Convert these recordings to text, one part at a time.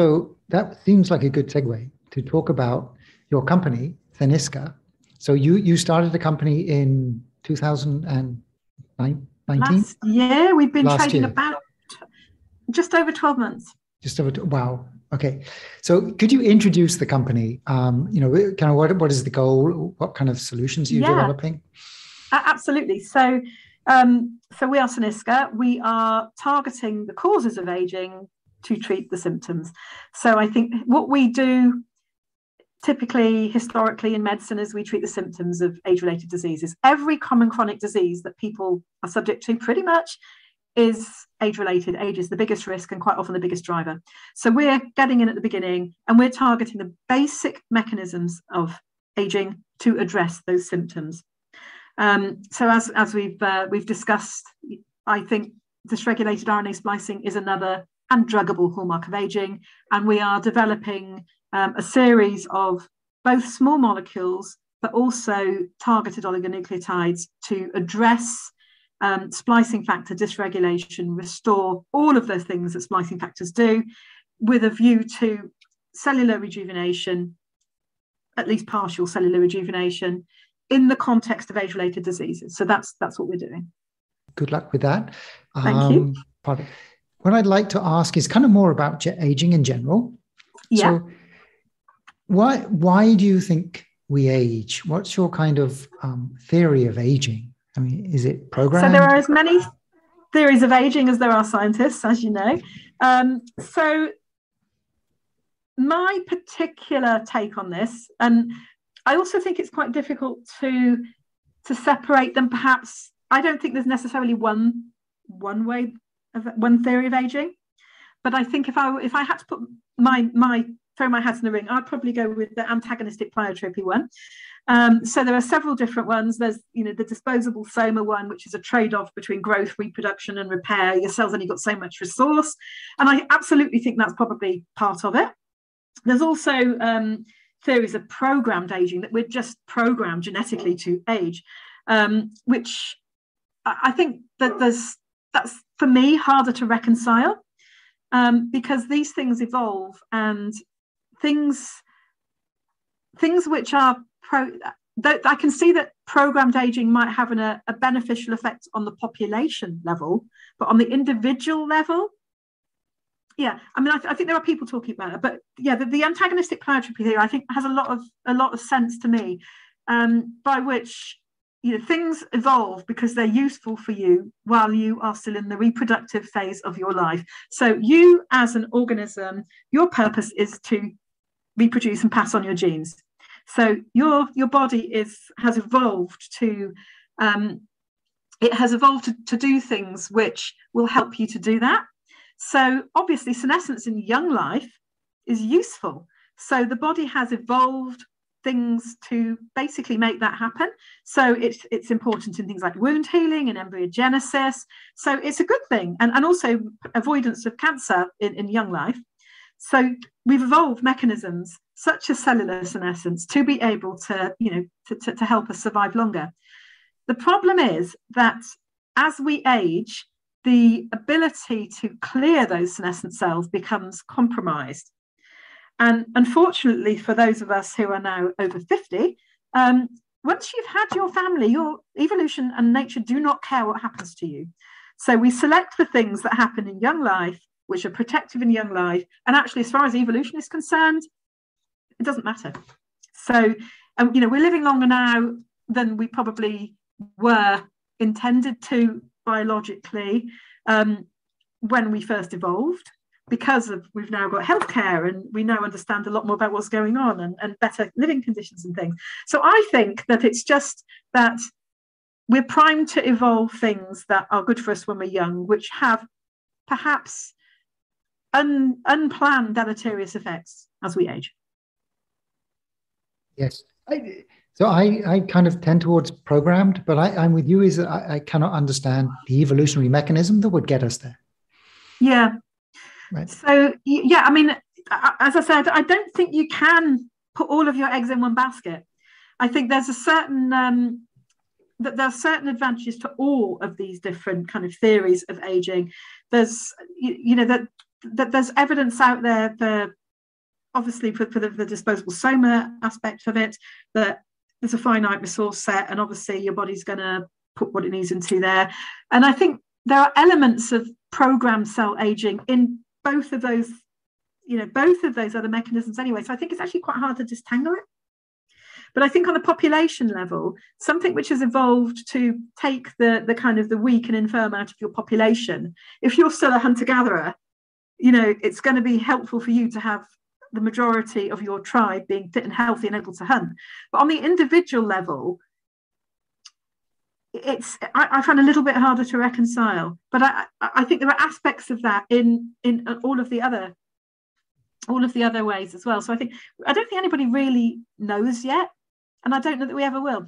So that seems like a good segue to talk about your company, Senisca. So you you started the company in 2019. Last year, we've been Last trading year. about just over 12 months. Just over wow. Okay, so could you introduce the company? Um, you know, kind of what what is the goal? What kind of solutions are you yeah. developing? Absolutely. So, um, so we are Senisca. We are targeting the causes of aging to treat the symptoms. So I think what we do typically historically in medicine is we treat the symptoms of age-related diseases. Every common chronic disease that people are subject to pretty much is age-related. Age is the biggest risk and quite often the biggest driver. So we're getting in at the beginning and we're targeting the basic mechanisms of aging to address those symptoms. Um, so as, as we've uh, we've discussed, I think dysregulated RNA splicing is another and druggable hallmark of aging. And we are developing um, a series of both small molecules, but also targeted oligonucleotides to address um, splicing factor dysregulation, restore all of those things that splicing factors do, with a view to cellular rejuvenation, at least partial cellular rejuvenation, in the context of age-related diseases. So that's that's what we're doing. Good luck with that. Thank um, you. What I'd like to ask is kind of more about aging in general. Yeah. So why why do you think we age? What's your kind of um, theory of aging? I mean, is it programmed? So there are as many theories of aging as there are scientists, as you know. Um, so my particular take on this, and I also think it's quite difficult to to separate them. Perhaps I don't think there's necessarily one one way of one theory of aging, but I think if I if I had to put my my throw my hat in the ring, I'd probably go with the antagonistic pleiotropy one. Um, so there are several different ones. There's, you know, the disposable soma one, which is a trade-off between growth, reproduction, and repair. Your cells only got so much resource, and I absolutely think that's probably part of it. There's also um, theories of programmed aging that we're just programmed genetically to age, um, which I think that there's that's for me harder to reconcile um, because these things evolve and things things which are pro I can see that programmed aging might have an, a, a, beneficial effect on the population level, but on the individual level, yeah, I mean, I, th- I think there are people talking about it, but yeah, the, the antagonistic pleiotropy theory I think has a lot of a lot of sense to me, um, by which you know things evolve because they're useful for you while you are still in the reproductive phase of your life. So you, as an organism, your purpose is to reproduce and pass on your genes. So your your body is has evolved to um, it has evolved to, to do things which will help you to do that. So obviously, senescence in young life is useful. So the body has evolved things to basically make that happen. So it's it's important in things like wound healing and embryogenesis. So it's a good thing, and and also avoidance of cancer in, in young life. So we've evolved mechanisms such as cellular senescence to be able to, you know, to, to, to help us survive longer. The problem is that as we age, the ability to clear those senescent cells becomes compromised. And unfortunately, for those of us who are now over 50, um, once you've had your family, your evolution and nature do not care what happens to you. So we select the things that happen in young life which are protective in young life. And actually, as far as evolution is concerned, it doesn't matter. So, um, you know, we're living longer now than we probably were intended to biologically um, when we first evolved because of we've now got healthcare and we now understand a lot more about what's going on and, and better living conditions and things. So I think that it's just that we're primed to evolve things that are good for us when we're young, which have perhaps un, unplanned deleterious effects as we age. Yes. I, so I, I kind of tend towards programmed, but I, I'm with you is I, I cannot understand the evolutionary mechanism that would get us there. Yeah. Right. So yeah, I mean, as I said, I don't think you can put all of your eggs in one basket. I think there's a certain um, that there are certain advantages to all of these different kind of theories of aging. There's you, you know that that there's evidence out there for obviously for, for the, the disposable soma aspect of it that there's a finite resource set and obviously your body's going to put what it needs into there and i think there are elements of programmed cell aging in both of those you know both of those other mechanisms anyway. So i think it's actually quite hard to disentangle it. But i think on a population level something which has evolved to take the the kind of the weak and infirm out of your population if you're still a hunter gatherer you know it's going to be helpful for you to have the majority of your tribe being fit and healthy and able to hunt. But on the individual level it's I, I, find a little bit harder to reconcile but I, I think there are aspects of that in in all of the other all of the other ways as well. So i think i don't think anybody really knows yet and i don't know that we ever will.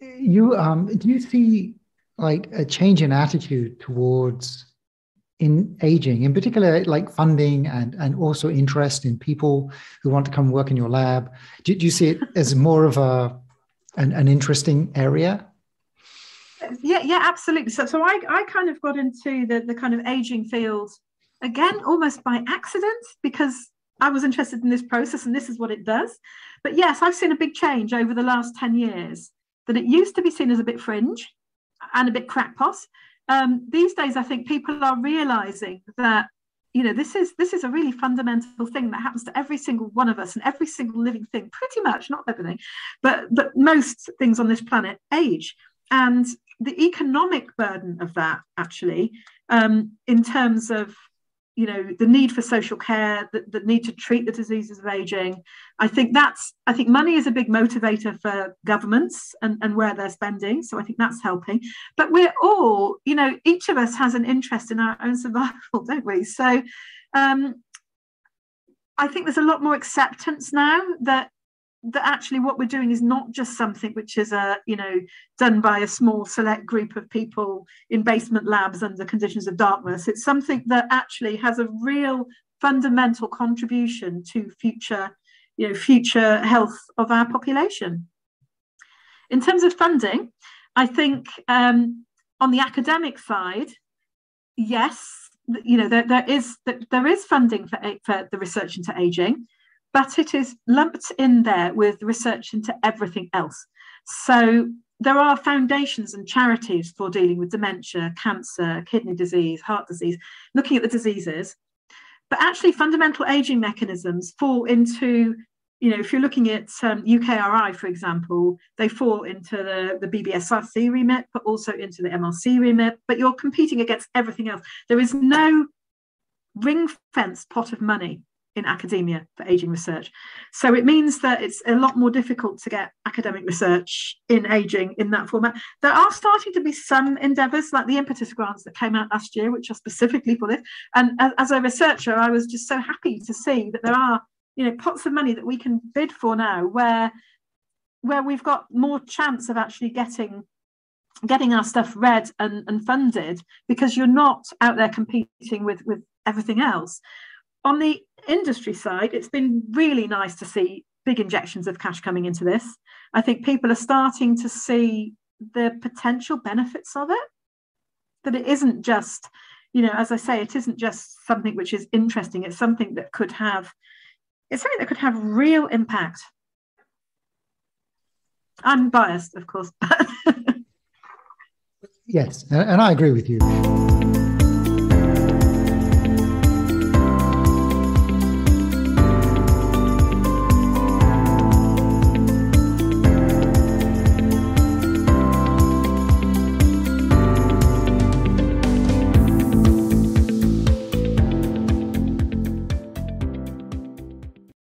You um do you see like a change in attitude towards in aging in particular like funding and and also interest in people who want to come work in your lab? Do, do you see it as more of a an, an interesting area yeah yeah absolutely. So so i i kind of got into the the kind of aging field again almost by accident because i was interested in this process and this is what it does. But yes i've seen a big change over the last 10 years that it used to be seen as a bit fringe and a bit crackpot um, these days i think people are realizing that you know this is this is a really fundamental thing that happens to every single one of us and every single living thing pretty much not everything but but most things on this planet age. And the economic burden of that actually um, in terms of you know the need for social care the, the need to treat the diseases of aging i think that's i think money is a big motivator for governments and, and where they're spending so i think that's helping. But we're all you know each of us has an interest in our own survival don't we? So um, i think there's a lot more acceptance now that that actually what we're doing is not just something which is a you know done by a small select group of people in basement labs under conditions of darkness. It's something that actually has a real fundamental contribution to future you know future health of our population. In terms of funding i think um, on the academic side yes you know there, there is there is funding for, for the research into aging but it is lumped in there with research into everything else. So there are foundations and charities for dealing with dementia, cancer, kidney disease, heart disease, looking at the diseases. But actually, fundamental aging mechanisms fall into, you know, if you're looking at um, UKRI, for example, they fall into the, the BBSRC remit, but also into the MRC remit, but you're competing against everything else. There is no ring fence pot of money in academia for aging research. So it means that it's a lot more difficult to get academic research in aging in that format. There are starting to be some endeavours, like the impetus grants that came out last year, which are specifically for this. And as, as a researcher, I was just so happy to see that there are, you know, pots of money that we can bid for now where where we've got more chance of actually getting getting our stuff read and, and funded because you're not out there competing with with everything else on the industry side, it's been really nice to see big injections of cash coming into this. I think people are starting to see the potential benefits of it, that it isn't just, you know, as I say, it isn't just something which is interesting, it's something that could have, it's something that could have real impact. I'm biased, of course. yes, and I agree with you.